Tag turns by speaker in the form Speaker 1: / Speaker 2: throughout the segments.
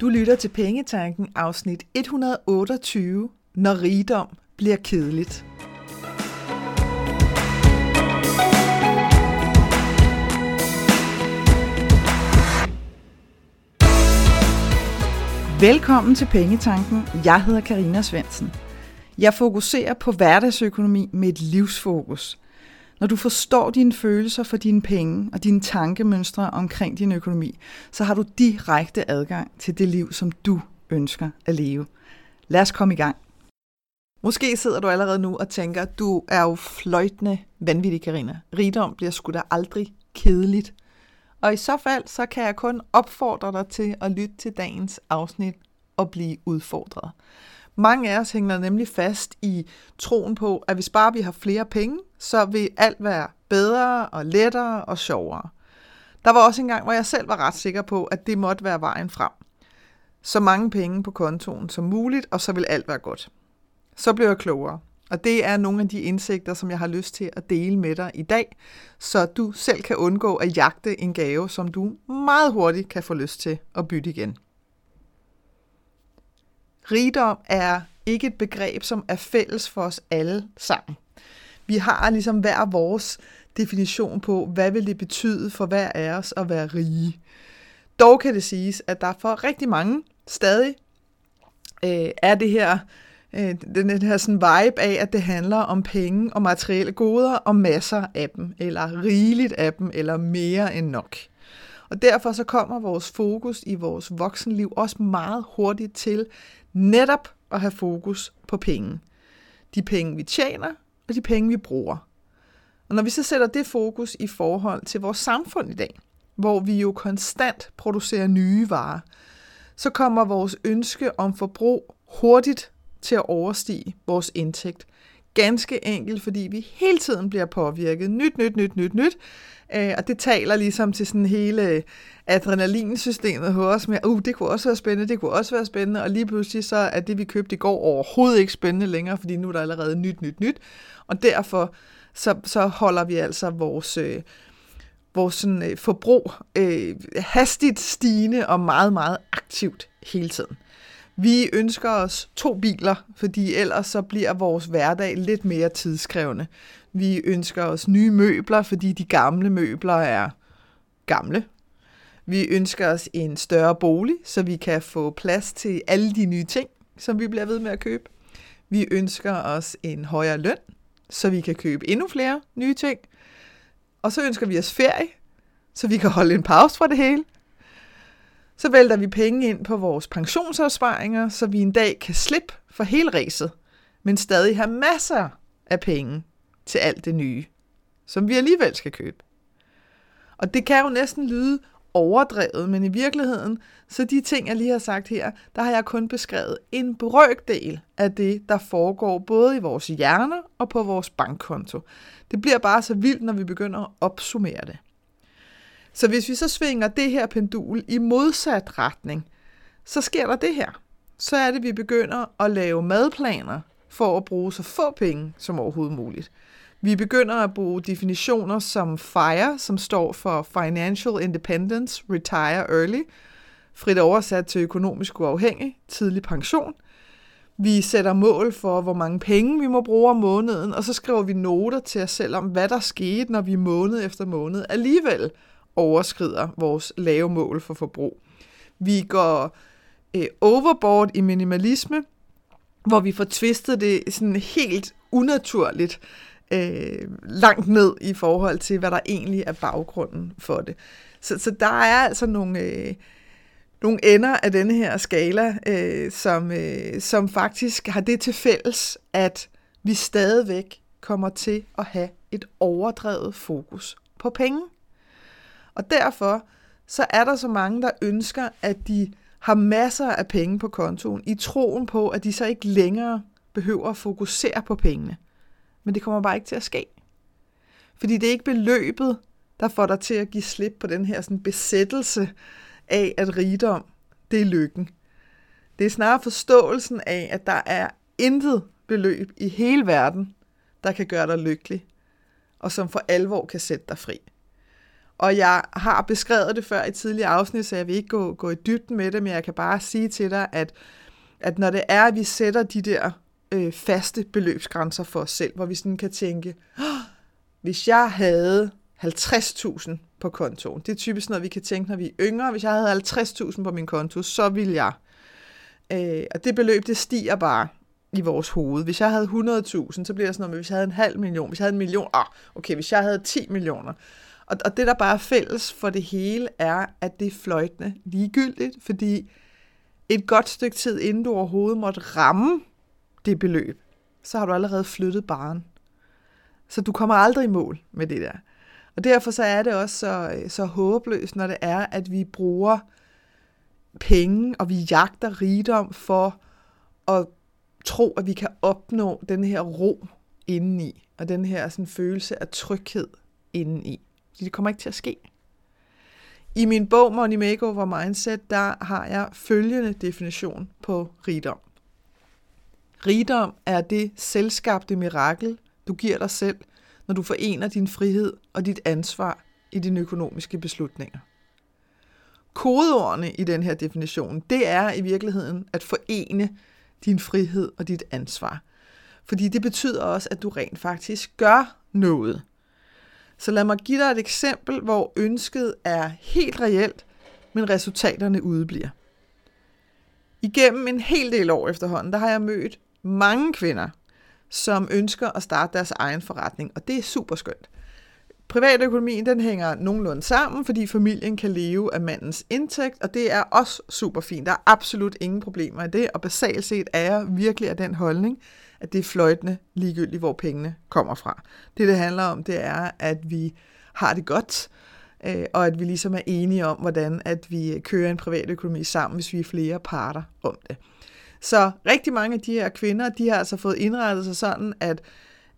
Speaker 1: Du lytter til Pengetanken afsnit 128, når rigdom bliver kedeligt. Velkommen til Pengetanken. Jeg hedder Karina Svensen. Jeg fokuserer på hverdagsøkonomi med et livsfokus. Når du forstår dine følelser for dine penge og dine tankemønstre omkring din økonomi, så har du direkte adgang til det liv, som du ønsker at leve. Lad os komme i gang. Måske sidder du allerede nu og tænker, du er jo fløjtende vanvittig, Karina. Rigdom bliver sgu da aldrig kedeligt. Og i så fald, så kan jeg kun opfordre dig til at lytte til dagens afsnit og blive udfordret. Mange af os hænger nemlig fast i troen på, at hvis bare vi har flere penge, så vil alt være bedre og lettere og sjovere. Der var også en gang, hvor jeg selv var ret sikker på, at det måtte være vejen frem. Så mange penge på kontoen som muligt, og så vil alt være godt. Så blev jeg klogere. Og det er nogle af de indsigter, som jeg har lyst til at dele med dig i dag, så du selv kan undgå at jagte en gave, som du meget hurtigt kan få lyst til at bytte igen. Rigdom er ikke et begreb, som er fælles for os alle sammen. Vi har ligesom hver vores definition på, hvad vil det betyde for hver af os at være rige. Dog kan det siges, at der for rigtig mange stadig øh, er det her øh, den her sådan vibe af, at det handler om penge og materielle goder og masser af dem, eller rigeligt af dem, eller mere end nok. Og derfor så kommer vores fokus i vores voksenliv også meget hurtigt til netop at have fokus på penge. De penge, vi tjener, og de penge, vi bruger. Og når vi så sætter det fokus i forhold til vores samfund i dag, hvor vi jo konstant producerer nye varer, så kommer vores ønske om forbrug hurtigt til at overstige vores indtægt. Ganske enkelt, fordi vi hele tiden bliver påvirket. Nyt, nyt, nyt, nyt, nyt. Øh, og det taler ligesom til sådan hele adrenalinsystemet hos os med, uh, det kunne også være spændende, det kunne også være spændende, og lige pludselig så er det, vi købte i går, overhovedet ikke spændende længere, fordi nu er der allerede nyt, nyt, nyt. Og derfor så, så holder vi altså vores, øh, vores sådan, øh, forbrug øh, hastigt stigende og meget, meget aktivt hele tiden. Vi ønsker os to biler, fordi ellers så bliver vores hverdag lidt mere tidskrævende. Vi ønsker os nye møbler, fordi de gamle møbler er gamle. Vi ønsker os en større bolig, så vi kan få plads til alle de nye ting, som vi bliver ved med at købe. Vi ønsker os en højere løn, så vi kan købe endnu flere nye ting. Og så ønsker vi os ferie, så vi kan holde en pause fra det hele. Så vælter vi penge ind på vores pensionsopsparinger, så vi en dag kan slippe for hele ræset, men stadig have masser af penge til alt det nye, som vi alligevel skal købe. Og det kan jo næsten lyde overdrevet, men i virkeligheden, så de ting, jeg lige har sagt her, der har jeg kun beskrevet en brøkdel af det, der foregår både i vores hjerner og på vores bankkonto. Det bliver bare så vildt, når vi begynder at opsummere det. Så hvis vi så svinger det her pendul i modsat retning, så sker der det her. Så er det, at vi begynder at lave madplaner for at bruge så få penge som overhovedet muligt. Vi begynder at bruge definitioner som FIRE, som står for Financial Independence, Retire Early, frit oversat til økonomisk uafhængig, tidlig pension. Vi sætter mål for, hvor mange penge vi må bruge om måneden, og så skriver vi noter til os selv om, hvad der skete, når vi måned efter måned alligevel overskrider vores lave mål for forbrug. Vi går øh, overboard i minimalisme, hvor vi får tvistet det sådan helt unaturligt øh, langt ned i forhold til, hvad der egentlig er baggrunden for det. Så, så der er altså nogle, øh, nogle ender af denne her skala, øh, som, øh, som faktisk har det til fælles, at vi stadigvæk kommer til at have et overdrevet fokus på penge. Og derfor så er der så mange, der ønsker, at de har masser af penge på kontoen, i troen på, at de så ikke længere behøver at fokusere på pengene. Men det kommer bare ikke til at ske. Fordi det er ikke beløbet, der får dig til at give slip på den her sådan besættelse af, at rigdom, det er lykken. Det er snarere forståelsen af, at der er intet beløb i hele verden, der kan gøre dig lykkelig, og som for alvor kan sætte dig fri. Og jeg har beskrevet det før i tidligere afsnit, så jeg vil ikke gå, gå i dybden med det, men jeg kan bare sige til dig, at, at når det er, at vi sætter de der øh, faste beløbsgrænser for os selv, hvor vi sådan kan tænke, oh, hvis jeg havde 50.000 på kontoen, det er typisk noget, vi kan tænke, når vi er yngre, hvis jeg havde 50.000 på min konto, så ville jeg. Øh, og det beløb, det stiger bare i vores hoved. Hvis jeg havde 100.000, så bliver det sådan noget med, hvis jeg havde en halv million, hvis jeg havde en million, ah, okay, hvis jeg havde 10 millioner. Og, og det, der bare er fælles for det hele, er, at det er fløjtende ligegyldigt, fordi et godt stykke tid, inden du overhovedet måtte ramme det beløb, så har du allerede flyttet barn. Så du kommer aldrig i mål med det der. Og derfor så er det også så, så håbløst, når det er, at vi bruger penge, og vi jagter rigdom for at tro, at vi kan opnå den her ro indeni, og den her sådan, følelse af tryghed indeni. Fordi det kommer ikke til at ske. I min bog Money Makeover Mindset, der har jeg følgende definition på rigdom. Rigdom er det selvskabte mirakel, du giver dig selv, når du forener din frihed og dit ansvar i dine økonomiske beslutninger. Kodeordene i den her definition, det er i virkeligheden at forene din frihed og dit ansvar. Fordi det betyder også, at du rent faktisk gør noget. Så lad mig give dig et eksempel, hvor ønsket er helt reelt, men resultaterne udebliver. Igennem en hel del år efterhånden, der har jeg mødt mange kvinder, som ønsker at starte deres egen forretning, og det er super skønt. Privatøkonomien den hænger nogenlunde sammen, fordi familien kan leve af mandens indtægt, og det er også super fint. Der er absolut ingen problemer i det, og basalt set er jeg virkelig af den holdning, at det er fløjtende ligegyldigt, hvor pengene kommer fra. Det, det handler om, det er, at vi har det godt, øh, og at vi ligesom er enige om, hvordan at vi kører en privatøkonomi sammen, hvis vi er flere parter om det. Så rigtig mange af de her kvinder, de har altså fået indrettet sig sådan, at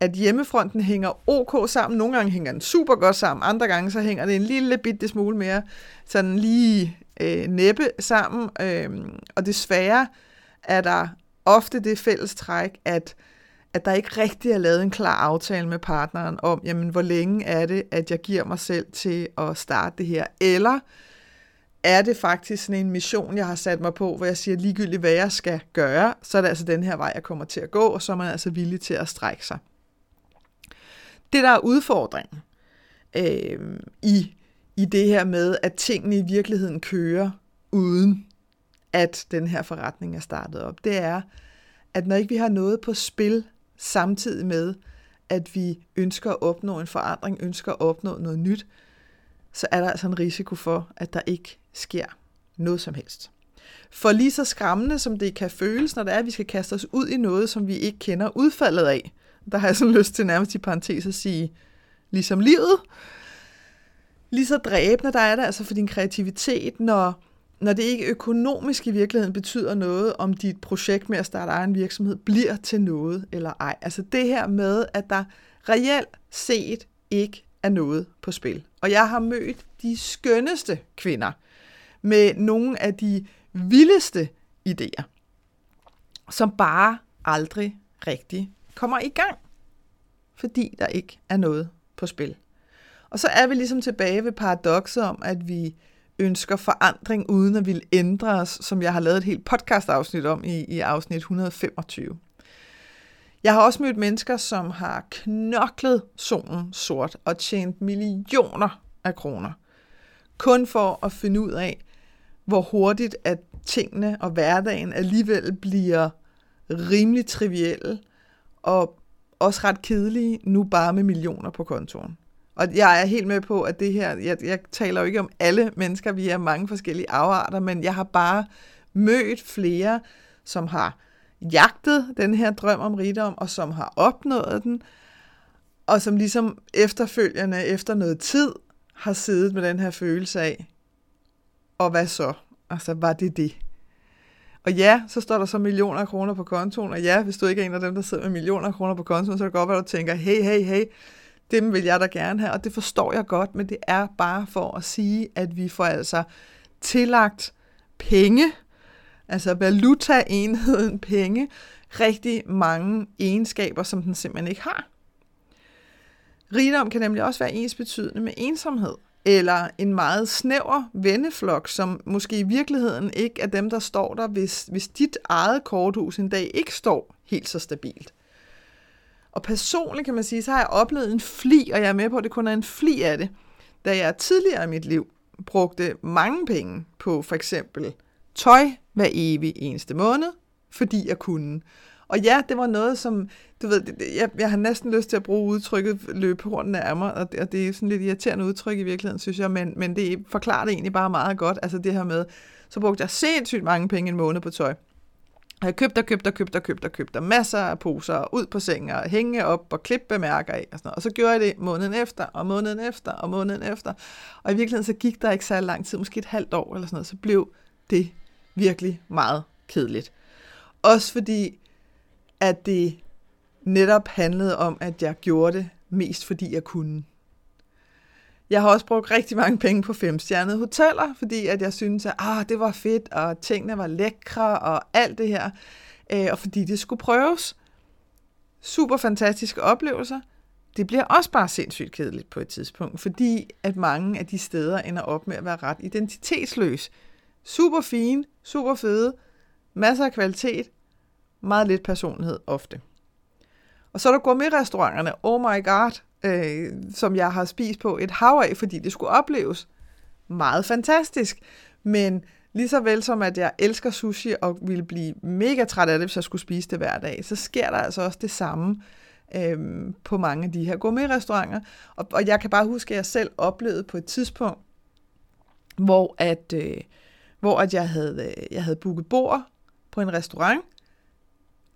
Speaker 1: at hjemmefronten hænger ok sammen. Nogle gange hænger den super godt sammen, andre gange så hænger det en lille bitte smule mere sådan lige øh, næppe sammen. Øh, og desværre er der ofte det fælles træk, at, at der ikke rigtig er lavet en klar aftale med partneren om, jamen hvor længe er det, at jeg giver mig selv til at starte det her, eller er det faktisk sådan en mission, jeg har sat mig på, hvor jeg siger ligegyldigt, hvad jeg skal gøre, så er det altså den her vej, jeg kommer til at gå, og så er man altså villig til at strække sig. Det, der er udfordringen øh, i, i det her med, at tingene i virkeligheden kører, uden at den her forretning er startet op, det er, at når ikke vi har noget på spil samtidig med, at vi ønsker at opnå en forandring, ønsker at opnå noget nyt, så er der altså en risiko for, at der ikke sker noget som helst. For lige så skræmmende som det kan føles, når det er, at vi skal kaste os ud i noget, som vi ikke kender udfaldet af, der har jeg sådan lyst til nærmest i parentes at sige, ligesom livet, lige så dræbende der er det altså for din kreativitet, når, når det ikke økonomisk i virkeligheden betyder noget, om dit projekt med at starte egen virksomhed bliver til noget eller ej. Altså det her med, at der reelt set ikke er noget på spil. Og jeg har mødt de skønneste kvinder med nogle af de vildeste idéer, som bare aldrig rigtig kommer i gang, fordi der ikke er noget på spil. Og så er vi ligesom tilbage ved paradokset om, at vi ønsker forandring uden at ville ændre os, som jeg har lavet et helt podcast-afsnit om i, i afsnit 125. Jeg har også mødt mennesker, som har knoklet solen sort og tjent millioner af kroner, kun for at finde ud af, hvor hurtigt at tingene og hverdagen alligevel bliver rimelig trivielle, og også ret kedelige, nu bare med millioner på kontoen. Og jeg er helt med på, at det her, jeg, jeg taler jo ikke om alle mennesker, vi er mange forskellige afarter, men jeg har bare mødt flere, som har jagtet den her drøm om rigdom, og som har opnået den, og som ligesom efterfølgende, efter noget tid, har siddet med den her følelse af, og hvad så? Altså, var det det? Og ja, så står der så millioner af kroner på kontoen, og ja, hvis du ikke er en af dem, der sidder med millioner af kroner på kontoen, så er det godt, at du tænker, hey, hey, hey, dem vil jeg da gerne have, og det forstår jeg godt, men det er bare for at sige, at vi får altså tillagt penge, altså valutaenheden penge, rigtig mange egenskaber, som den simpelthen ikke har. Rigdom kan nemlig også være ens betydende med ensomhed. eller en meget snæver venneflok, som måske i virkeligheden ikke er dem, der står der, hvis, hvis dit eget korthus en dag ikke står helt så stabilt. Og personligt kan man sige, så har jeg oplevet en fli, og jeg er med på, at det kun er en fli af det, da jeg tidligere i mit liv brugte mange penge på for eksempel tøj hver evig eneste måned, fordi jeg kunne. Og ja, det var noget, som, du ved, jeg, jeg har næsten lyst til at bruge udtrykket løbe hornene af mig, og det, og det er sådan lidt irriterende udtryk i virkeligheden, synes jeg, men, men det forklarer det egentlig bare meget godt, altså det her med, så brugte jeg sindssygt mange penge en måned på tøj. Og jeg købte og købte og købte og købte og købte masser af poser ud på sengen og hænge op og klippe mærker af og sådan noget. Og så gjorde jeg det måneden efter og måneden efter og måneden efter. Og i virkeligheden så gik der ikke så lang tid, måske et halvt år eller sådan noget, så blev det virkelig meget kedeligt. Også fordi, at det netop handlede om, at jeg gjorde det mest fordi jeg kunne. Jeg har også brugt rigtig mange penge på femstjernede hoteller, fordi at jeg synes, at ah, det var fedt, og tingene var lækre, og alt det her. Øh, og fordi det skulle prøves. Super fantastiske oplevelser. Det bliver også bare sindssygt kedeligt på et tidspunkt, fordi at mange af de steder ender op med at være ret identitetsløs. Super fine, super fede, masser af kvalitet, meget lidt personlighed ofte. Og så er der gourmet-restauranterne. Oh my god, øh, som jeg har spist på et hav af, fordi det skulle opleves meget fantastisk. Men lige så vel som at jeg elsker sushi og ville blive mega træt af det, hvis jeg skulle spise det hver dag, så sker der altså også det samme øh, på mange af de her gourmet-restauranter. Og, og jeg kan bare huske, at jeg selv oplevede på et tidspunkt, hvor at, øh, hvor at jeg, havde, øh, jeg havde booket bord på en restaurant,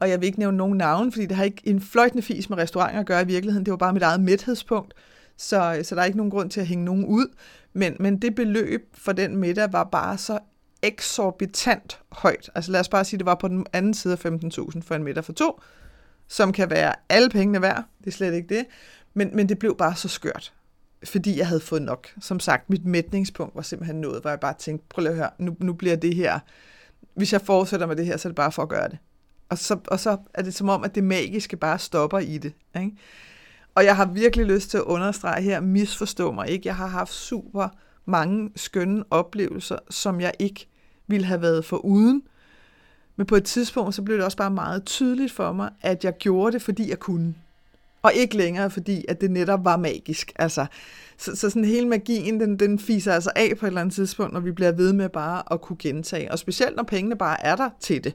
Speaker 1: og jeg vil ikke nævne nogen navn, fordi det har ikke en fløjtende fis med restauranter at gøre i virkeligheden. Det var bare mit eget mæthedspunkt, så, så der er ikke nogen grund til at hænge nogen ud. Men, men det beløb for den middag var bare så eksorbitant højt. Altså lad os bare sige, det var på den anden side af 15.000 for en middag for to, som kan være alle pengene værd. Det er slet ikke det. Men, men det blev bare så skørt, fordi jeg havde fået nok. Som sagt, mit mætningspunkt var simpelthen noget, hvor jeg bare tænkte, prøv lige at høre, nu, nu bliver det her, hvis jeg fortsætter med det her, så er det bare for at gøre det. Og så, og så er det som om, at det magiske bare stopper i det. Ikke? Og jeg har virkelig lyst til at understrege her, misforstå mig ikke. Jeg har haft super mange skønne oplevelser, som jeg ikke ville have været for uden. Men på et tidspunkt, så blev det også bare meget tydeligt for mig, at jeg gjorde det, fordi jeg kunne. Og ikke længere, fordi at det netop var magisk. Altså, så, så sådan hele magien, den, den fiser altså af på et eller andet tidspunkt, når vi bliver ved med bare at kunne gentage. Og specielt når pengene bare er der til det.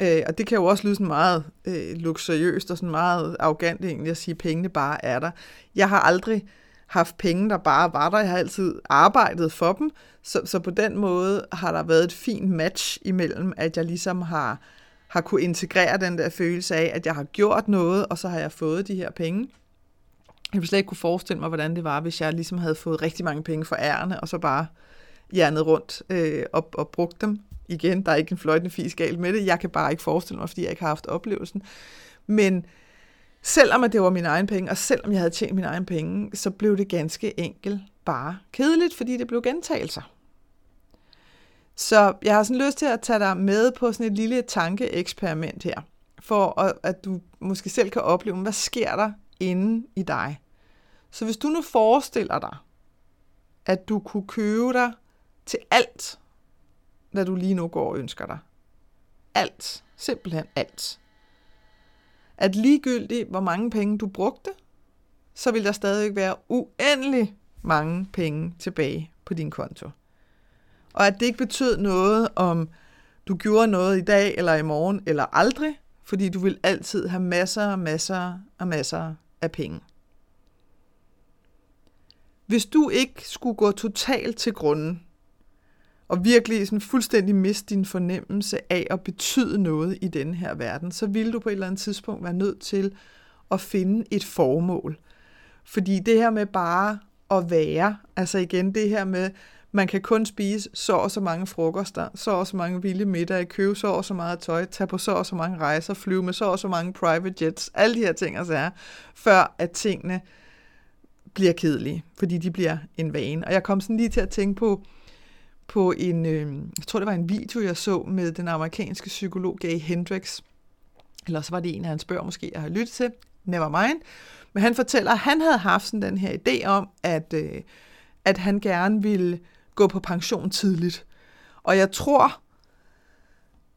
Speaker 1: Øh, og det kan jo også lyde sådan meget øh, luksuriøst og sådan meget arrogant egentlig at sige, at pengene bare er der. Jeg har aldrig haft penge, der bare var der. Jeg har altid arbejdet for dem. Så, så på den måde har der været et fint match imellem, at jeg ligesom har, har kunne integrere den der følelse af, at jeg har gjort noget, og så har jeg fået de her penge. Jeg ville slet ikke kunne forestille mig, hvordan det var, hvis jeg ligesom havde fået rigtig mange penge for ærende, og så bare hjernet rundt øh, og, og brugt dem igen, der er ikke en fløjtende fis galt med det. Jeg kan bare ikke forestille mig, fordi jeg ikke har haft oplevelsen. Men selvom det var mine egne penge, og selvom jeg havde tjent mine egne penge, så blev det ganske enkelt bare kedeligt, fordi det blev gentagelser. Så jeg har sådan lyst til at tage dig med på sådan et lille tankeeksperiment her, for at du måske selv kan opleve, hvad sker der inde i dig. Så hvis du nu forestiller dig, at du kunne købe dig til alt, hvad du lige nu går og ønsker dig. Alt. Simpelthen alt. At ligegyldigt, hvor mange penge du brugte, så vil der stadig være uendelig mange penge tilbage på din konto. Og at det ikke betød noget, om du gjorde noget i dag, eller i morgen, eller aldrig, fordi du vil altid have masser og masser og masser af penge. Hvis du ikke skulle gå totalt til grunden, og virkelig sådan fuldstændig miste din fornemmelse af at betyde noget i den her verden, så vil du på et eller andet tidspunkt være nødt til at finde et formål. Fordi det her med bare at være, altså igen det her med, man kan kun spise så og så mange frokoster, så og så mange vilde middage, købe så og så meget tøj, tage på så og så mange rejser, flyve med så og så mange private jets, alle de her ting altså er, før at tingene bliver kedelige, fordi de bliver en vane. Og jeg kom sådan lige til at tænke på, på en, øh, jeg tror det var en video, jeg så med den amerikanske psykolog Gay Hendricks. Eller så var det en af hans bøger, måske jeg har lyttet til. Never mind. Men han fortæller, at han havde haft sådan den her idé om, at, øh, at han gerne ville gå på pension tidligt. Og jeg tror,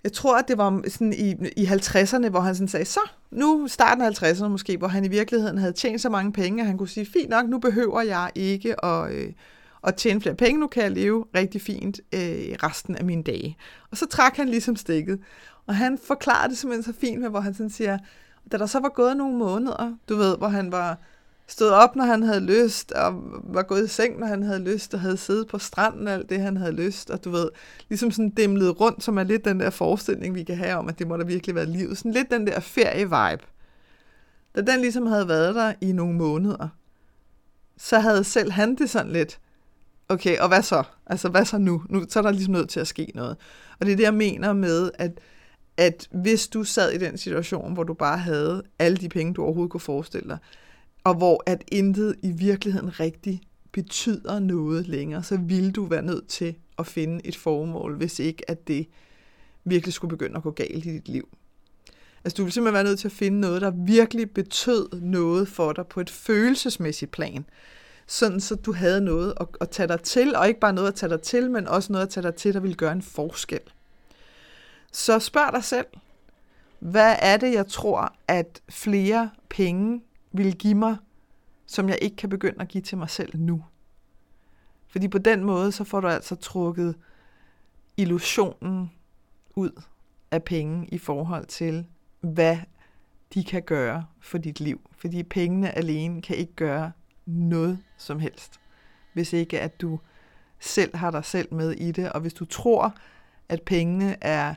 Speaker 1: jeg tror, at det var sådan i, i 50'erne, hvor han sådan sagde, så nu starten af 50'erne måske, hvor han i virkeligheden havde tjent så mange penge, at han kunne sige, fint nok, nu behøver jeg ikke at, øh, at tjene flere penge, nu kan jeg leve rigtig fint øh, resten af mine dage. Og så trak han ligesom stikket. Og han forklarede det simpelthen så fint med, hvor han sådan siger, da der så var gået nogle måneder, du ved, hvor han var stod op, når han havde lyst, og var gået i seng, når han havde lyst, og havde siddet på stranden, alt det, han havde lyst, og du ved, ligesom sådan dimlet rundt, som er lidt den der forestilling, vi kan have om, at det må da virkelig være livet. Sådan lidt den der ferie-vibe. Da den ligesom havde været der i nogle måneder, så havde selv han det sådan lidt, okay, og hvad så? Altså, hvad så nu? Nu så er der ligesom nødt til at ske noget. Og det er det, jeg mener med, at, at hvis du sad i den situation, hvor du bare havde alle de penge, du overhovedet kunne forestille dig, og hvor at intet i virkeligheden rigtig betyder noget længere, så ville du være nødt til at finde et formål, hvis ikke at det virkelig skulle begynde at gå galt i dit liv. Altså du vil simpelthen være nødt til at finde noget, der virkelig betød noget for dig på et følelsesmæssigt plan. Sådan så du havde noget at, at tage dig til, og ikke bare noget at tage dig til, men også noget at tage dig til, der ville gøre en forskel. Så spørg dig selv, hvad er det, jeg tror, at flere penge vil give mig, som jeg ikke kan begynde at give til mig selv nu. Fordi på den måde, så får du altså trukket illusionen ud af penge i forhold til, hvad de kan gøre for dit liv. Fordi pengene alene kan ikke gøre noget som helst, hvis ikke at du selv har dig selv med i det, og hvis du tror, at pengene er,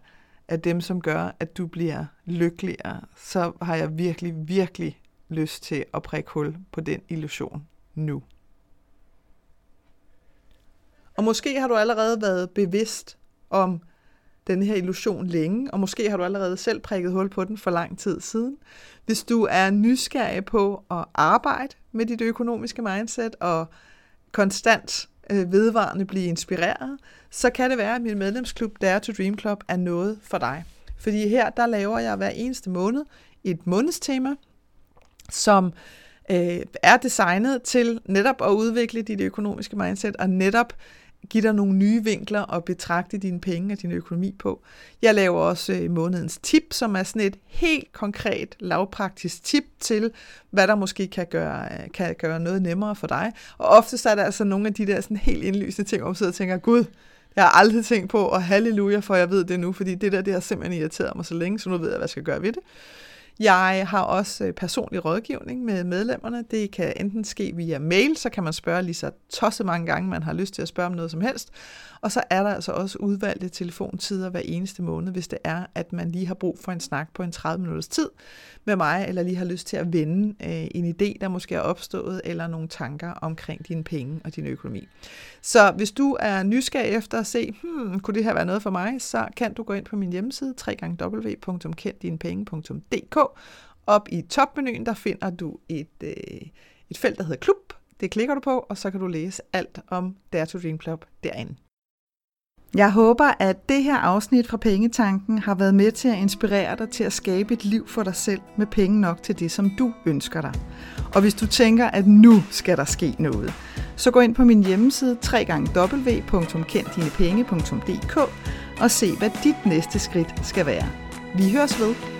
Speaker 1: er dem, som gør, at du bliver lykkeligere, så har jeg virkelig, virkelig lyst til at prikke hul på den illusion nu. Og måske har du allerede været bevidst om den her illusion længe, og måske har du allerede selv prikket hul på den for lang tid siden. Hvis du er nysgerrig på at arbejde med dit økonomiske mindset og konstant øh, vedvarende blive inspireret, så kan det være, at min medlemsklub Dare to Dream Club er noget for dig. Fordi her, der laver jeg hver eneste måned et månedstema, som øh, er designet til netop at udvikle dit økonomiske mindset og netop give dig nogle nye vinkler og betragte dine penge og din økonomi på. Jeg laver også øh, månedens tip, som er sådan et helt konkret, lavpraktisk tip til, hvad der måske kan gøre, øh, kan gøre noget nemmere for dig. Og ofte så er der altså nogle af de der sådan helt indlysende ting, hvor man sidder og tænker, gud, jeg har aldrig tænkt på, og halleluja, for jeg ved det nu, fordi det der, det har simpelthen irriteret mig så længe, så nu ved jeg, hvad jeg skal gøre ved det. Jeg har også øh, personlig rådgivning med medlemmerne. Det kan enten ske via mail, så kan man spørge lige så tosset mange gange, man har lyst til at spørge om noget som helst. Og så er der altså også udvalgte telefontider hver eneste måned, hvis det er, at man lige har brug for en snak på en 30 minutters tid med mig, eller lige har lyst til at vende øh, en idé, der måske er opstået, eller nogle tanker omkring dine penge og din økonomi. Så hvis du er nysgerrig efter at se, hmm, kunne det her være noget for mig, så kan du gå ind på min hjemmeside, www.kenddinepenge.dk. Op i topmenuen, der finder du et, øh, et felt, der hedder klub. Det klikker du på, og så kan du læse alt om Dare to Dream Club derinde. Jeg håber, at det her afsnit fra Pengetanken har været med til at inspirere dig til at skabe et liv for dig selv med penge nok til det, som du ønsker dig. Og hvis du tænker, at nu skal der ske noget, så gå ind på min hjemmeside www.kenddinepenge.dk og se, hvad dit næste skridt skal være. Vi høres ved.